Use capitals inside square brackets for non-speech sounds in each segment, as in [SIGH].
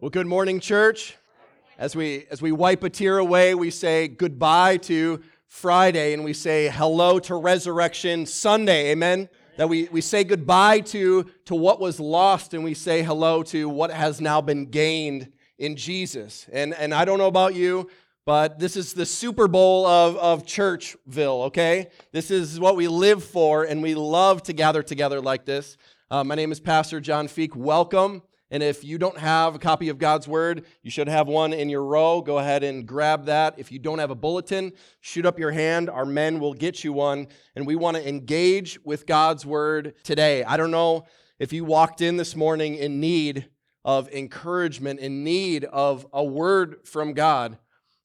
Well, good morning, church. As we as we wipe a tear away, we say goodbye to Friday and we say hello to Resurrection Sunday. Amen. That we, we say goodbye to, to what was lost and we say hello to what has now been gained in Jesus. And, and I don't know about you, but this is the Super Bowl of, of Churchville, okay? This is what we live for, and we love to gather together like this. Uh, my name is Pastor John Feek. Welcome. And if you don't have a copy of God's Word, you should have one in your row. Go ahead and grab that. If you don't have a bulletin, shoot up your hand. Our men will get you one. And we want to engage with God's Word today. I don't know if you walked in this morning in need of encouragement, in need of a word from God.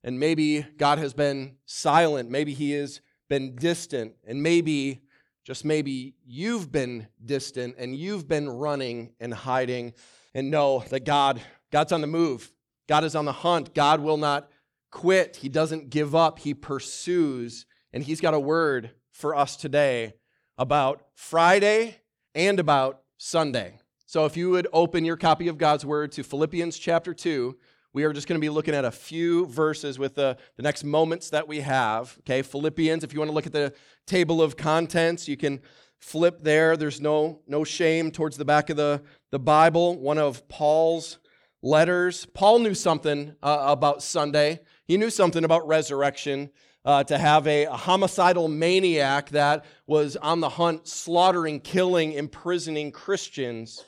And maybe God has been silent. Maybe He has been distant. And maybe, just maybe, you've been distant and you've been running and hiding and know that God, God's on the move. God is on the hunt. God will not quit. He doesn't give up. He pursues. And He's got a word for us today about Friday and about Sunday. So if you would open your copy of God's word to Philippians chapter 2, we are just going to be looking at a few verses with the, the next moments that we have. Okay, Philippians, if you want to look at the table of contents, you can flip there. There's no, no shame towards the back of the, the Bible, one of Paul's letters. Paul knew something uh, about Sunday, he knew something about resurrection. Uh, to have a, a, homicidal maniac that was on the hunt, slaughtering, killing, imprisoning Christians.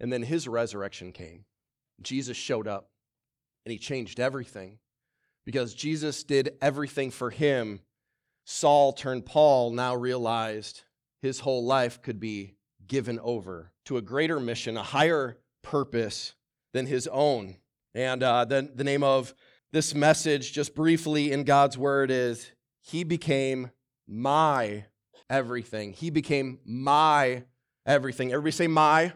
And then his resurrection came. Jesus showed up and he changed everything because Jesus did everything for him Saul turned Paul now realized his whole life could be given over to a greater mission, a higher purpose than his own. And uh, the, the name of this message, just briefly in God's word, is He became my everything. He became my everything. Everybody say my.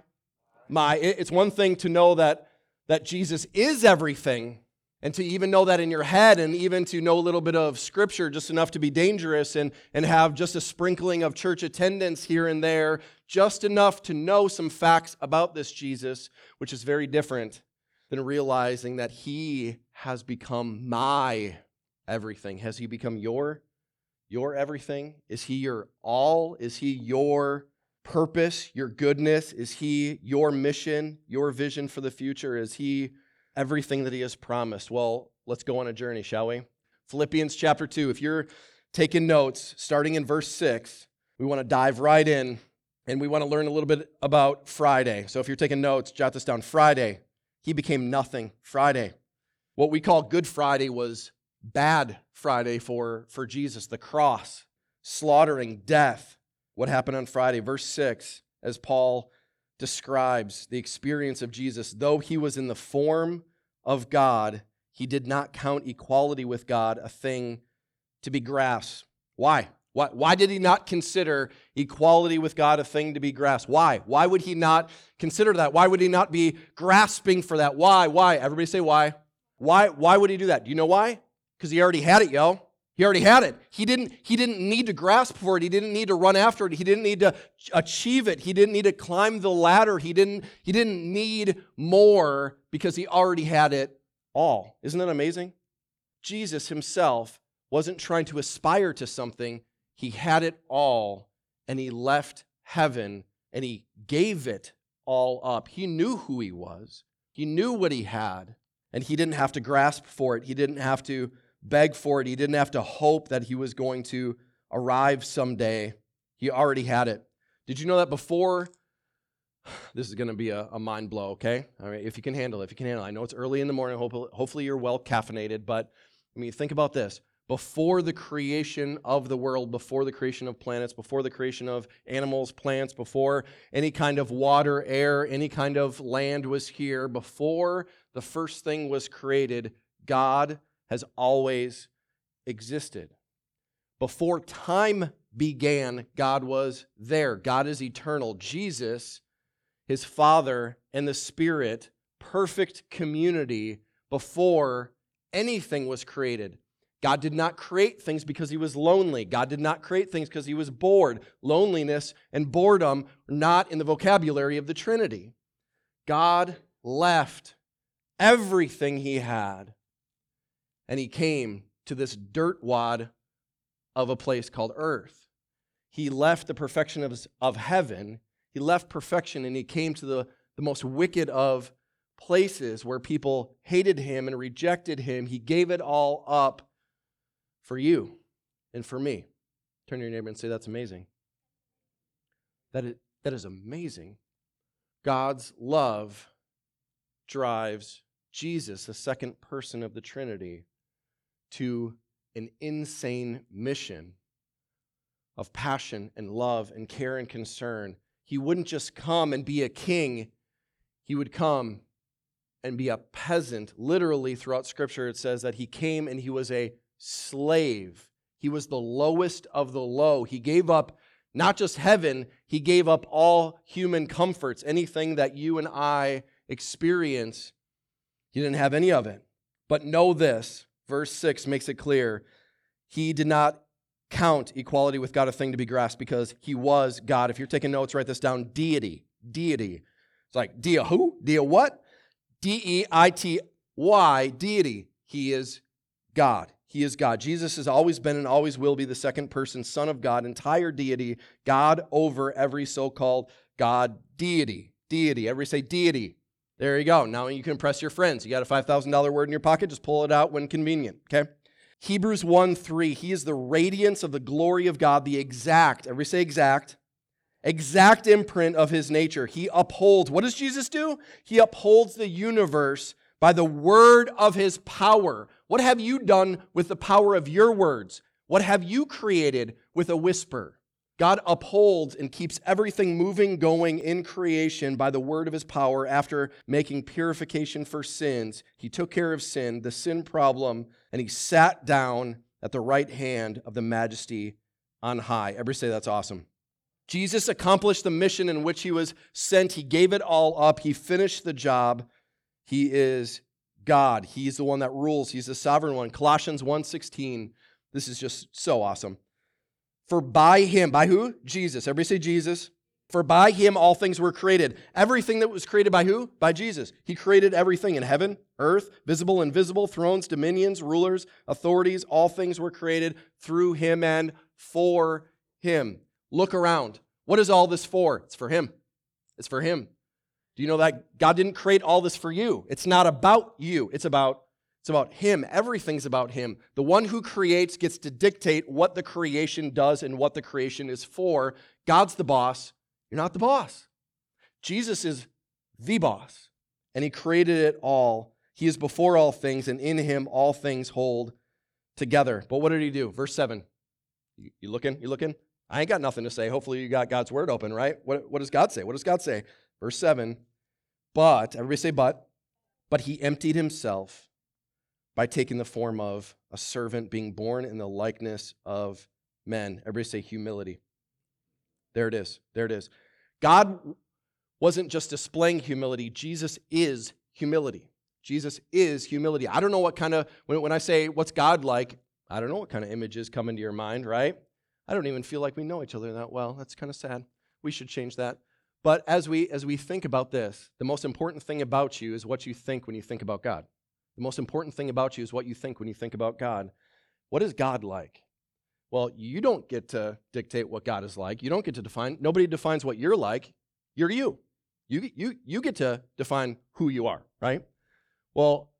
My. It's one thing to know that, that Jesus is everything, and to even know that in your head, and even to know a little bit of scripture, just enough to be dangerous, and, and have just a sprinkling of church attendance here and there, just enough to know some facts about this Jesus, which is very different than realizing that he has become my everything. Has he become your your everything? Is he your all? Is he your purpose, your goodness? Is he your mission, your vision for the future? Is he everything that he has promised. Well, let's go on a journey, shall we? Philippians chapter 2. If you're taking notes, starting in verse 6, we want to dive right in and we want to learn a little bit about Friday. So if you're taking notes, jot this down. Friday, he became nothing. Friday. What we call Good Friday was bad Friday for, for Jesus, the cross, slaughtering, death. What happened on Friday? Verse 6, as Paul describes the experience of Jesus. Though he was in the form of God, he did not count equality with God a thing to be grasped. Why? Why, why did he not consider equality with God a thing to be grasped? Why? Why would he not consider that? Why would he not be grasping for that? Why? Why? Everybody say why. Why, why would he do that? Do you know why? Because he already had it, yo. He already had it. He didn't, he didn't need to grasp for it. He didn't need to run after it. He didn't need to achieve it. He didn't need to climb the ladder. He didn't, he didn't need more because he already had it all. Isn't that amazing? Jesus himself wasn't trying to aspire to something, he had it all, and he left heaven and he gave it all up. He knew who he was, he knew what he had, and he didn't have to grasp for it. He didn't have to beg for it. He didn't have to hope that he was going to arrive someday. He already had it. Did you know that before? [SIGHS] This is going to be a, a, mind blow, okay? All right, if you can handle it, if you can handle it. I know it's early in the morning. Hopefully, hopefully you're well caffeinated, but I mean, think about this. Before the creation of the world, before the creation of planets, before the creation of animals, plants, before any kind of water, air, any kind of land was here, before the first thing was created, God has always existed. Before time began, God was there. God is eternal. Jesus, his Father, and the Spirit, perfect community before anything was created. God did not create things because he was lonely. God did not create things because he was bored. Loneliness and boredom are not in the vocabulary of the Trinity. God left everything he had and he came to this dirt wad of a place called earth. He left the perfection of, of heaven, he left perfection, and he came to the, the most wicked of places where people hated him and rejected him. He gave it all up for you and for me. Turn to your neighbor and say, That's amazing. That is, that is amazing. God's love drives Jesus, the second person of the Trinity, to an insane mission of passion and love and care and concern. He wouldn't just come and be a king, he would come and be a peasant. Literally, throughout Scripture, it says that he came and he was a slave. He was the lowest of the low. He gave up not just heaven, he gave up all human comforts, anything that you and I experience. He didn't have any of it. But know this verse 6 makes it clear. He did not count equality with God a thing to be grasped because he was God. If you're taking notes, write this down deity. Deity. It's like, dia who? Dia what? D E I T Y, deity. He is God. He is God. Jesus has always been and always will be the second person, Son of God, entire deity, God over every so called God deity. Deity. Everybody say deity. There you go. Now you can impress your friends. You got a $5,000 word in your pocket, just pull it out when convenient, okay? Hebrews 1 3, he is the radiance of the glory of God, the exact, everybody say exact, exact imprint of his nature. He upholds, what does Jesus do? He upholds the universe by the word of his power. What have you done with the power of your words? What have you created with a whisper? God upholds and keeps everything moving, going in creation by the word of his power after making purification for sins. He took care of sin, the sin problem, and he sat down at the right hand of the majesty on high. Everybody say that's awesome. Jesus accomplished the mission in which he was sent. He gave it all up. He finished the job. He is God. He's the one that rules. He's the sovereign one. Colossians 1:16. This is just so awesome. For by him, by who? Jesus. Everybody say Jesus. For by him all things were created. Everything that was created by who? By Jesus. He created everything in heaven, earth, visible, invisible, thrones, dominions, rulers, authorities. All things were created through him and for him. Look around. What is all this for? It's for him. It's for him. Do you know that God didn't create all this for you? It's not about you. It's about it's about him. Everything's about him. The one who creates gets to dictate what the creation does and what the creation is for. God's the boss. You're not the boss. Jesus is the boss, and he created it all. He is before all things, and in him all things hold together. But what did he do? Verse 7. You looking? You looking? I ain't got nothing to say. Hopefully, you got God's word open, right? What, what does God say? What does God say? Verse 7 But, everybody say, but, but he emptied himself by taking the form of a servant, being born in the likeness of men. Everybody say humility. There it is. There it is. God wasn't just displaying humility, Jesus is humility. Jesus is humility. I don't know what kind of, when, when I say, what's God like? I don't know what kind of images come into your mind, right? I don't even feel like we know each other that well. That's kind of sad. We should change that. But as we as we think about this, the most important thing about you is what you think when you think about God. The most important thing about you is what you think when you think about God. What is God like? Well, you don't get to dictate what God is like. You don't get to define. Nobody defines what you're like. You're you. You you you get to define who you are, right? Well,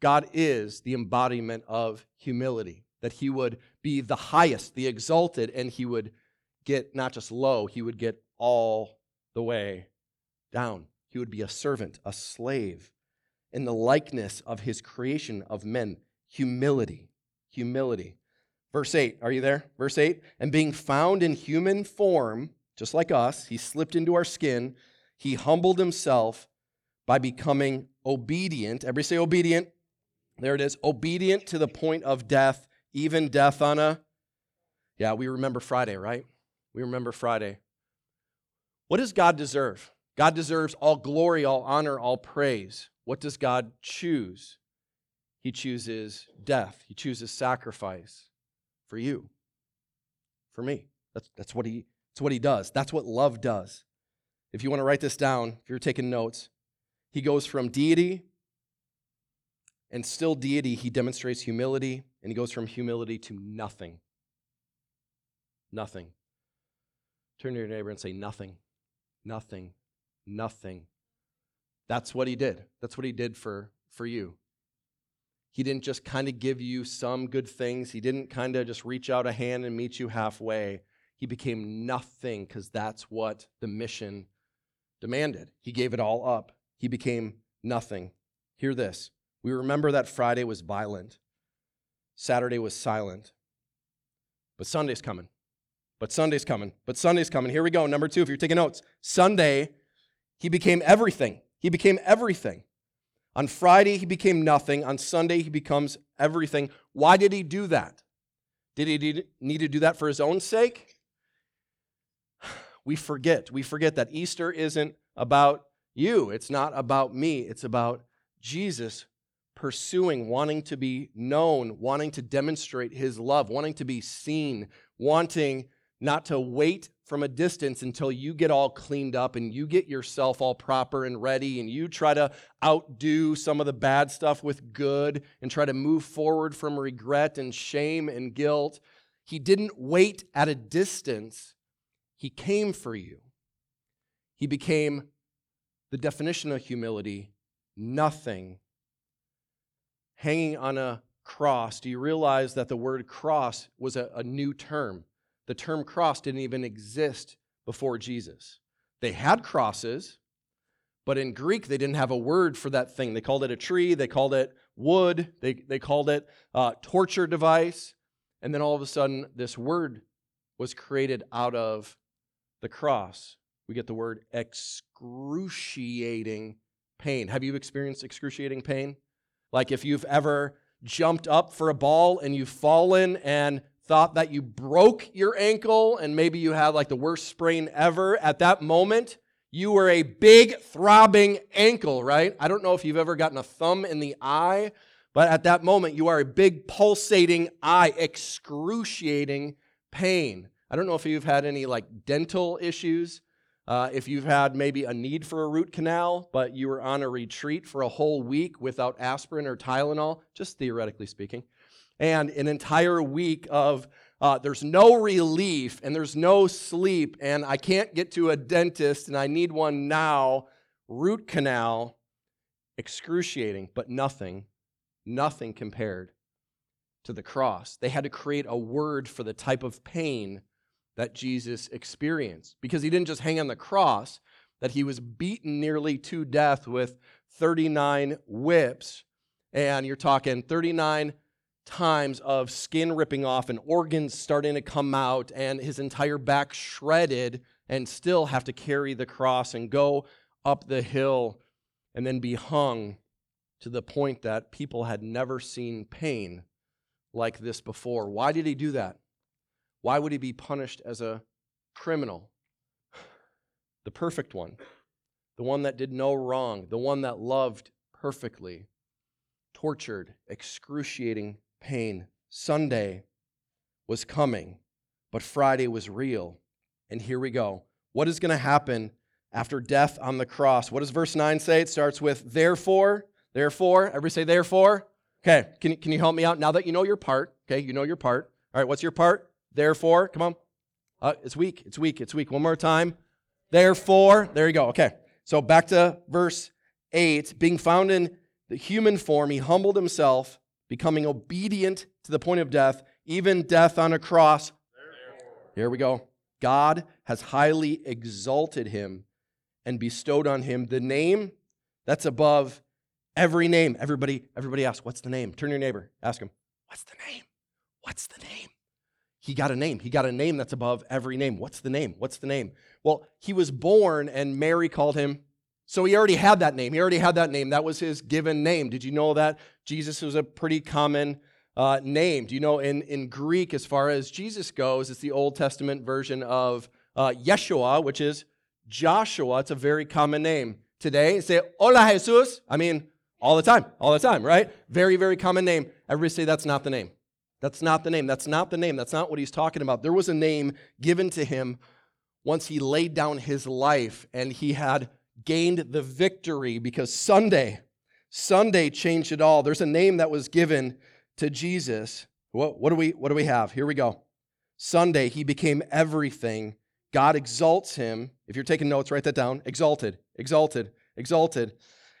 God is the embodiment of humility, that he would be the highest, the exalted, and he would get not just low, he would get all the way down. He would be a servant, a slave in the likeness of his creation of men. Humility. Humility. Verse 8, are you there? Verse 8, and being found in human form, just like us, he slipped into our skin. He humbled himself by becoming obedient. Everybody say obedient. There it is. Obedient to the point of death, even death on a. Yeah, we remember Friday, right? We remember Friday. What does God deserve? God deserves all glory, all honor, all praise. What does God choose? He chooses death, He chooses sacrifice for you, for me. That's, that's, what he, that's what He does. That's what love does. If you want to write this down, if you're taking notes, he goes from deity and still deity, he demonstrates humility, and he goes from humility to nothing. Nothing. Turn to your neighbor and say, Nothing, nothing, nothing. That's what he did. That's what he did for, for you. He didn't just kind of give you some good things, he didn't kind of just reach out a hand and meet you halfway. He became nothing because that's what the mission demanded. He gave it all up. He became nothing. Hear this. We remember that Friday was violent, Saturday was silent, but Sunday's coming. But Sunday's coming. But Sunday's coming. Here we go. Number two, if you're taking notes. Sunday, he became everything. He became everything. On Friday, he became nothing. On Sunday, he becomes everything. Why did he do that? Did he need to do that for his own sake? [SIGHS] We forget. We forget that Easter isn't about you, it's not about me, it's about Jesus pursuing, wanting to be known, wanting to demonstrate his love, wanting to be seen, wanting not to wait from a distance until you get all cleaned up and you get yourself all proper and ready and you try to outdo some of the bad stuff with good and try to move forward from regret and shame and guilt. He didn't wait at a distance, He came for you. He became the definition of humility nothing. Hanging on a cross, do you realize that the word cross was a, a new term? The term cross didn't even exist before Jesus. They had crosses, but in Greek, they didn't have a word for that thing. They called it a tree, they called it wood, they, they called it a torture device. And then all of a sudden, this word was created out of the cross. We get the word excruciating pain. Have you experienced excruciating pain? Like if you've ever jumped up for a ball and you've fallen and thought that you broke your ankle and maybe you had like the worst sprain ever, at that moment, you were a big throbbing ankle, right? I don't know if you've ever gotten a thumb in the eye, but at that moment, you are a big pulsating eye, excruciating pain. I don't know if you've had any like dental issues, uh, if you've had maybe a need for a root canal, but you were on a retreat for a whole week without aspirin or Tylenol, just theoretically speaking and an entire week of uh, there's no relief and there's no sleep, and I can't get to a dentist and I need one now. Root canal, excruciating, but nothing, nothing compared to the cross. They had to create a word for the type of pain that Jesus experienced because he didn't just hang on the cross, that he was beaten nearly to death with 39 whips. And you're talking 39 times of skin ripping off and organs starting to come out and his entire back shredded and still have to carry the cross and go up the hill and then be hung to the point that people had never seen pain like this before. Why did he do that? Why would he be punished as a criminal? [SIGHS] The perfect one, the one that did no wrong, the one that loved perfectly, tortured, excruciating pain. Sunday was coming, but Friday was real. And here we go. What is going to happen after death on the cross? What does verse 9 say? It starts with, therefore, therefore. Everybody say, therefore. Okay, can, can you help me out now that you know your part? Okay, you know your part. All right, what's your part? Therefore, come on. Uh, it's weak, it's weak, it's weak. One more time. Therefore, there you go. Okay, so back to verse 8. Being found in the human form, he humbled himself becoming obedient to the point of death, even death on a cross. Here we go. God has highly exalted him and bestowed on him the name that's above every name. Everybody, everybody ask, what's the name? Turn your neighbor, ask him, what's the name? What's the name? He got a name. He got a name that's above every name. What's the name? What's the name? Well, he was born and Mary called him so he already had that name. He already had that name. That was his given name. Did you know that? Jesus was a pretty common uh, name. Do you know in, in Greek, as far as Jesus goes, it's the Old Testament version of uh, Yeshua, which is Joshua. It's a very common name. Today, say, Hola Jesus. I mean, all the time, all the time, right? Very, very common name. Everybody say, that's not the name. That's not the name. That's not the name. That's not what he's talking about. There was a name given to him once he laid down his life and he had gained the victory because Sunday, Sunday changed it all. There's a name that was given to Jesus. What, what, do we, what do we have? Here we go. Sunday, he became everything. God exalts him. If you're taking notes, write that down. Exalted, exalted, exalted.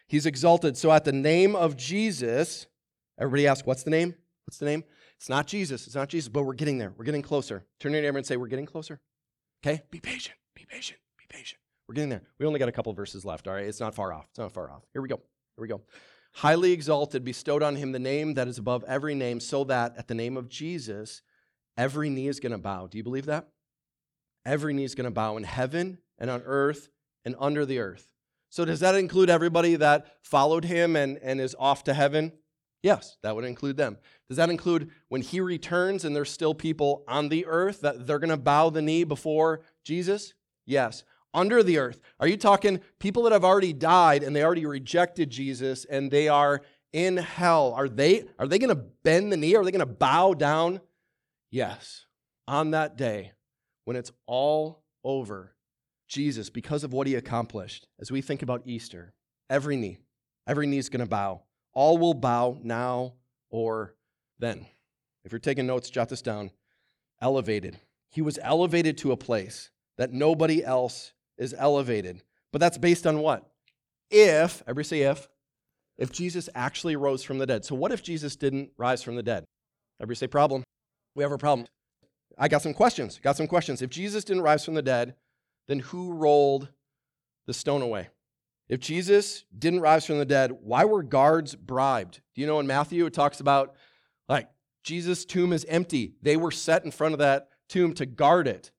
He's exalted. So at the name of Jesus, everybody ask, what's the name? What's the name? It's not Jesus. It's not Jesus, but we're getting there. We're getting closer. Turn your neighbor and say, We're getting closer. Okay? Be patient. Be patient. Be patient. We're getting there. We only got a couple verses left, all right? It's not far off. It's not far off. Here we go. Here we go. Highly exalted, bestowed on him the name that is above every name, so that at the name of Jesus, every knee is going to bow. Do you believe that? Every knee is going to bow in heaven and on earth and under the earth. So, does that include everybody that followed him and, and is off to heaven? Yes, that would include them. Does that include when he returns and there's still people on the earth that they're going to bow the knee before Jesus? Yes. Under the earth. Are you talking people that have already died and they already rejected Jesus and they are in hell? Are they are they going to bend the knee? Are they going to bow down? Yes. On that day when it's all over, Jesus, because of what he accomplished, as we think about Easter, every knee, every knee is going to bow. All will bow now or then. If you're taking notes, jot this down. Elevated. He was elevated to a place that nobody else is elevated. But that's based on what? If, every say if, if Jesus actually rose from the dead. So what if Jesus didn't rise from the dead? Every say problem. We have a problem. I got some questions. Got some questions. If Jesus didn't rise from the dead, then who rolled the stone away? If Jesus didn't rise from the dead, why were guards bribed? Do you know in Matthew it talks about like Jesus' tomb is empty. They were set in front of that tomb to guard it.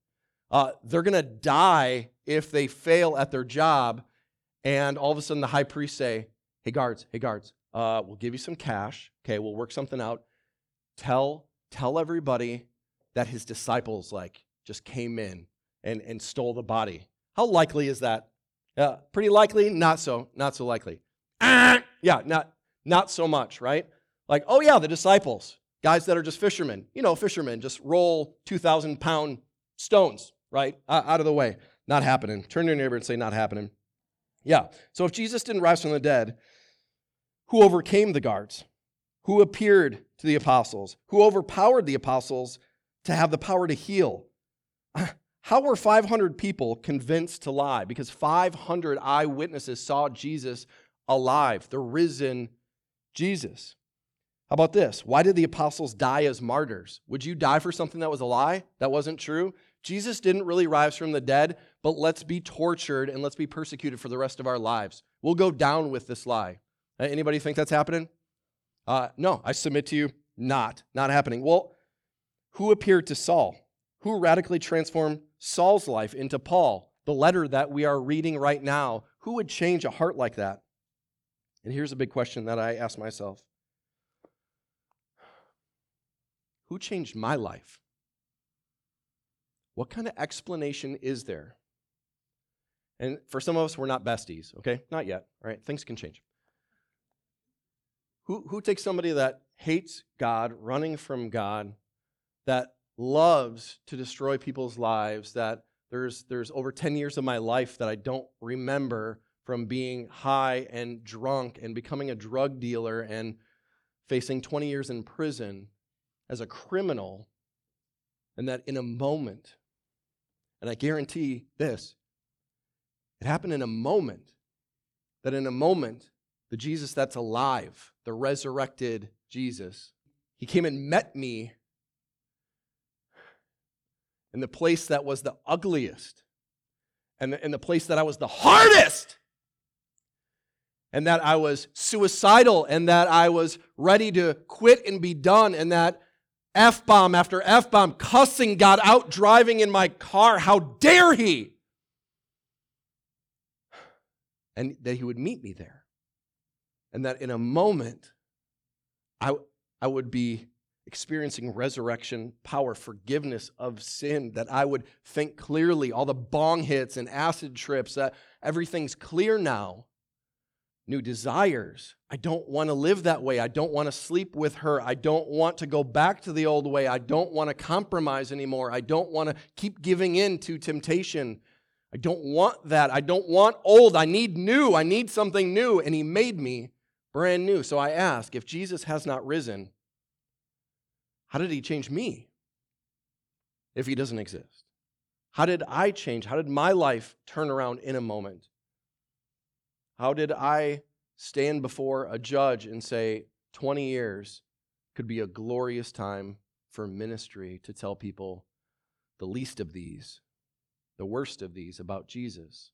Uh, they're going to die if they fail at their job. And all of a sudden, the high priest say, "Hey guards, hey guards, uh, we'll give you some cash. Okay, we'll work something out. Tell tell everybody that his disciples like just came in and and stole the body. How likely is that? Uh, pretty likely, not so, not so likely. Ah, [CLEARS THROAT] yeah, not, not so much, right? Like, oh yeah, the disciples, guys that are just fishermen. You know, fishermen just roll 2,000 pound stones, right, uh, out of the way. Not happening. Turn to your neighbor and say, not happening. Yeah. So if Jesus didn't rise from the dead, who overcame the guards? Who appeared to the apostles? Who overpowered the apostles to have the power to heal? [SIGHS] How were 500 people convinced to lie? Because 500 eyewitnesses saw Jesus alive, the risen Jesus. How about this? Why did the apostles die as martyrs? Would you die for something that was a lie, that wasn't true? Jesus didn't really rise from the dead, but let's be tortured and let's be persecuted for the rest of our lives. We'll go down with this lie. Uh, anybody think that's happening? Uh, no, I submit to you, not, not happening. Well, who appeared to Saul? Who radically transformed Saul's life into Paul, the letter that we are reading right now. Who would change a heart like that? And here's a big question that I ask myself Who changed my life? What kind of explanation is there? And for some of us, we're not besties, okay? Not yet, right? Things can change. Who, who takes somebody that hates God, running from God, that loves to destroy people's lives, that there's, there's over 10 years of my life that I don't remember from being high and drunk and becoming a drug dealer and facing 20 years in prison as a criminal, and that in a moment, and I guarantee this, it happened in a moment, that in a moment, the Jesus that's alive, the resurrected Jesus, he came and met me in the place that was the ugliest, and in the place that I was the hardest, and that I was suicidal, and that I was ready to quit and be done, and that F bomb after F bomb, cussing God out driving in my car. How dare he? And that he would meet me there. And that in a moment, I, I would be experiencing resurrection power, forgiveness of sin, that I would think clearly, all the bong hits and acid trips, that everything's clear now. New desires. I don't want to live that way. I don't want to sleep with her. I don't want to go back to the old way. I don't want to compromise anymore. I don't want to keep giving in to temptation. I don't want that. I don't want old. I need new. I need something new. And he made me brand new. So I ask if Jesus has not risen, how did he change me if he doesn't exist? How did I change? How did my life turn around in a moment? How did I stand before a judge and say, 20 years could be a glorious time for ministry to tell people the least of these, the worst of these about Jesus?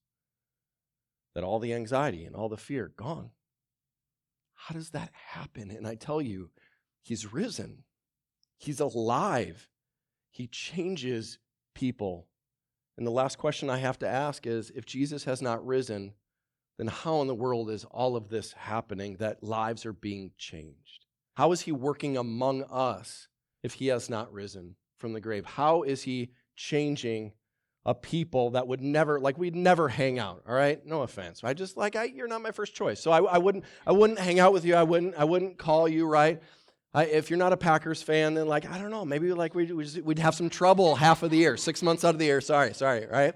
That all the anxiety and all the fear gone. How does that happen? And I tell you, he's risen. He's alive. He changes people. And the last question I have to ask is if Jesus has not risen, then how in the world is all of this happening that lives are being changed? How is he working among us if he has not risen from the grave? How is he changing a people that would never like we'd never hang out all right? No offense i just like I, you're not my first choice. So I, I wouldn't i wouldn't hang out with you. I wouldn't i wouldn't call you right? I, if you're not a packers fan then like i don't know. Maybe like we'd, we'd have some trouble half of the year six months out of the year. Sorry sorry right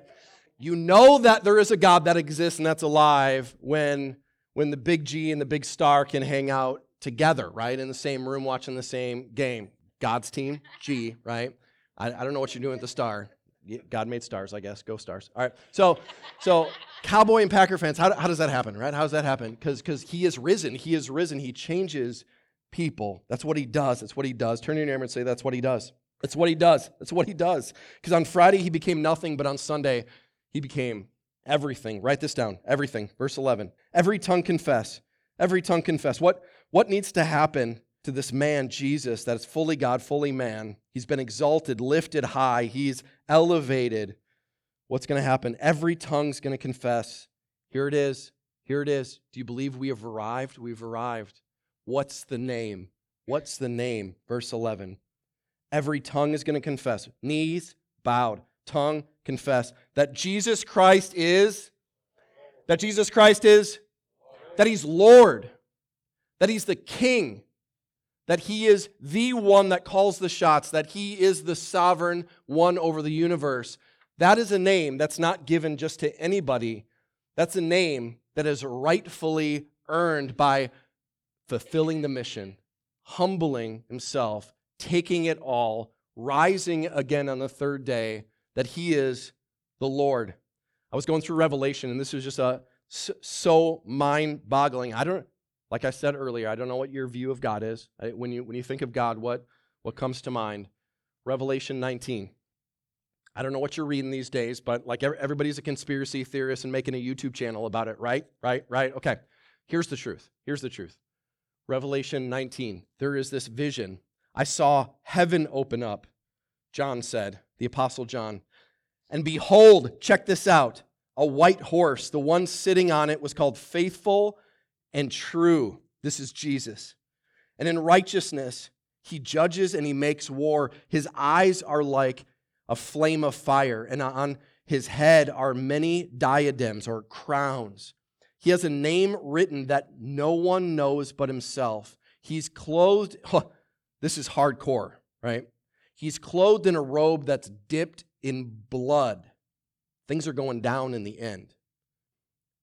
you know that there is a God that exists and that's alive when, when the big G and the big star can hang out together, right? In the same room watching the same game. God's team, G, right? I, I don't know what you're doing with the star. God made stars, I guess. Go stars. All right. So, so Cowboy and Packer fans, how, how does that happen, right? How does that happen? Because he is risen. He is risen. He changes people. That's what he does. That's what he does. Turn to your neighbor and say, that's what he does. That's what he does. That's what he does. Because on Friday he became nothing, but on Sunday he became everything. Write this down everything. Verse 11. Every tongue confess. Every tongue confess. What, what needs to happen to this man, Jesus, that is fully God, fully man? He's been exalted, lifted high, he's elevated. What's going to happen? Every tongue's going to confess. Here it is. Here it is. Do you believe we have arrived? We've arrived. What's the name? What's the name? Verse 11. Every tongue is going to confess. Knees bowed, tongue confess that Jesus Christ is, that Jesus Christ is, that He's Lord, that He's the King, that He is the one that calls the shots, that He is the sovereign one over the universe. That is a name that's not given just to anybody. That's a name that is rightfully earned by fulfilling the mission, humbling himself, taking it all, rising again on the third day, that he is the Lord. I was going through Revelation, and this was just a so mind-boggling. I don't, like I said earlier, I don't know what your view of God is. When you when you think of God, what what comes to mind? Revelation 19. I don't know what you're reading these days, but like everybody's a conspiracy theorist and making a YouTube channel about it, right? Right? Right? Okay. Here's the truth. Here's the truth. Revelation 19. There is this vision. I saw heaven open up. John said, the apostle John. And behold, check this out a white horse. The one sitting on it was called Faithful and True. This is Jesus. And in righteousness, he judges and he makes war. His eyes are like a flame of fire, and on his head are many diadems or crowns. He has a name written that no one knows but himself. He's clothed, [LAUGHS] this is hardcore, right? He's clothed in a robe that's dipped in blood. Things are going down in the end.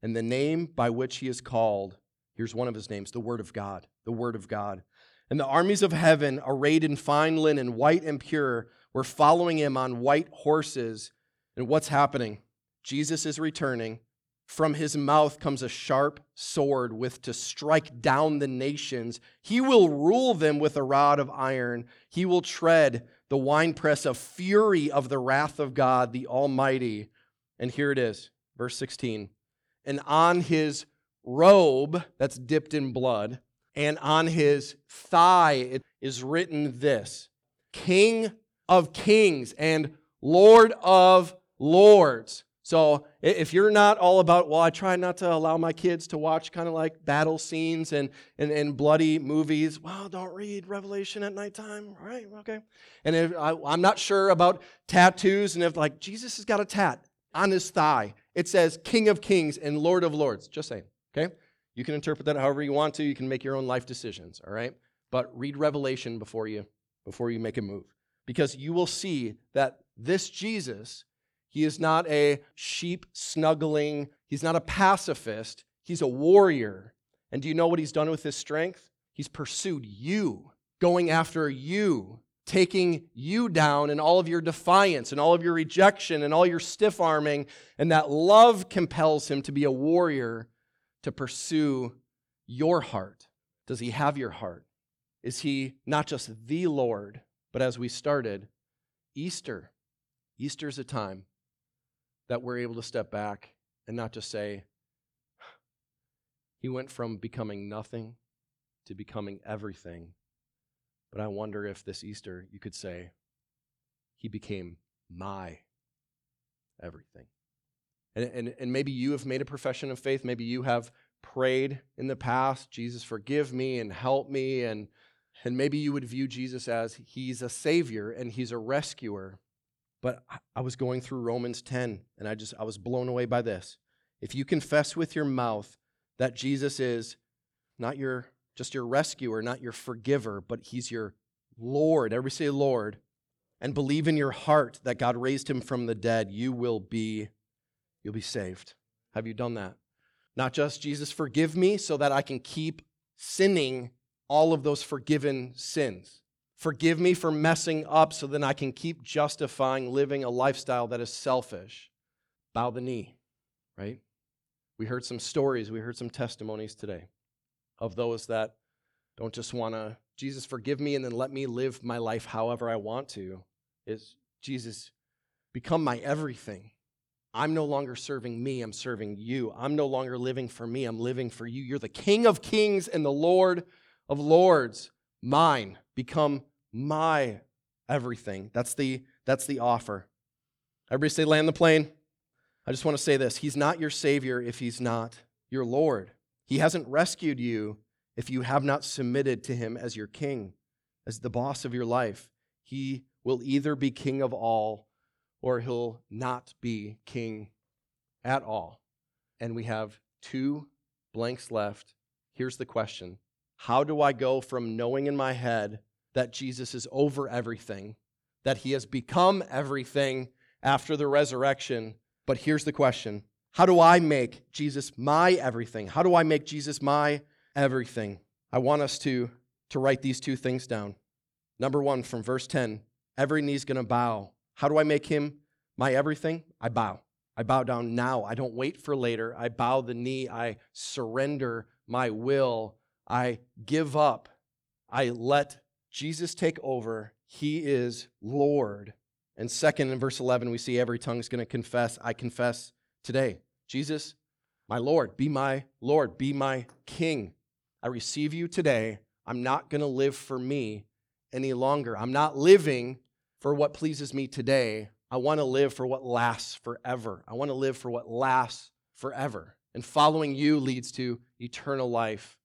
And the name by which he is called, here's one of his names the Word of God. The Word of God. And the armies of heaven, arrayed in fine linen, white and pure, were following him on white horses. And what's happening? Jesus is returning. From his mouth comes a sharp sword with to strike down the nations. He will rule them with a rod of iron. He will tread the winepress of fury of the wrath of God, the Almighty. And here it is, verse 16. And on his robe that's dipped in blood, and on his thigh it is written this King of kings and Lord of lords. So if you're not all about, well, I try not to allow my kids to watch kind of like battle scenes and, and, and bloody movies, well, don't read Revelation at nighttime, right? Okay. And if I, I'm not sure about tattoos, and if like Jesus has got a tat on his thigh, it says King of Kings and Lord of Lords. Just saying, okay? You can interpret that however you want to. You can make your own life decisions, all right? But read Revelation before you before you make a move. Because you will see that this Jesus He is not a sheep snuggling, he's not a pacifist, he's a warrior. And do you know what he's done with his strength? He's pursued you, going after you, taking you down in all of your defiance and all of your rejection and all your stiff arming. And that love compels him to be a warrior to pursue your heart. Does he have your heart? Is he not just the Lord, but as we started, Easter? Easter is a time that we're able to step back and not just say, he went from becoming nothing to becoming everything. But I wonder if this Easter you could say, he became my everything. And, and, and maybe you have made a profession of faith. Maybe you have prayed in the past, Jesus, forgive me and help me. And, and maybe you would view Jesus as he's a savior and he's a rescuer. But I was going through Romans 10 and I just I was blown away by this. If you confess with your mouth that Jesus is not your just your rescuer, not your forgiver, but he's your Lord, everybody say Lord, and believe in your heart that God raised him from the dead, you will be you'll be saved. Have you done that? Not just Jesus forgive me so that I can keep sinning all of those forgiven sins. Forgive me for messing up so that I can keep justifying living a lifestyle that is selfish. Bow the knee, right? We heard some stories, we heard some testimonies today of those that don't just want to, Jesus, forgive me and then let me live my life however I want to. Is Jesus, become my everything. I'm no longer serving me, I'm serving you. I'm no longer living for me, I'm living for you. You're the King of kings and the Lord of lords. Mine become my everything. That's the, that's the offer. Everybody say, land the plane. I just want to say this He's not your Savior if He's not your Lord. He hasn't rescued you if you have not submitted to Him as your King, as the boss of your life. He will either be King of all or He'll not be King at all. And we have two blanks left. Here's the question How do I go from knowing in my head that Jesus is over everything, that he has become everything after the resurrection. But here's the question How do I make Jesus my everything? How do I make Jesus my everything? I want us to, to write these two things down. Number one, from verse 10, every knee's gonna bow. How do I make him my everything? I bow. I bow down now. I don't wait for later. I bow the knee. I surrender my will. I give up. I let Jesus take over. He is Lord. And second, in verse 11, we see every tongue is going to confess, I confess today. Jesus, my Lord, be my Lord, be my King. I receive you today. I'm not going to live for me any longer. I'm not living for what pleases me today. I want to live for what lasts forever. I want to live for what lasts forever. And following you leads to eternal life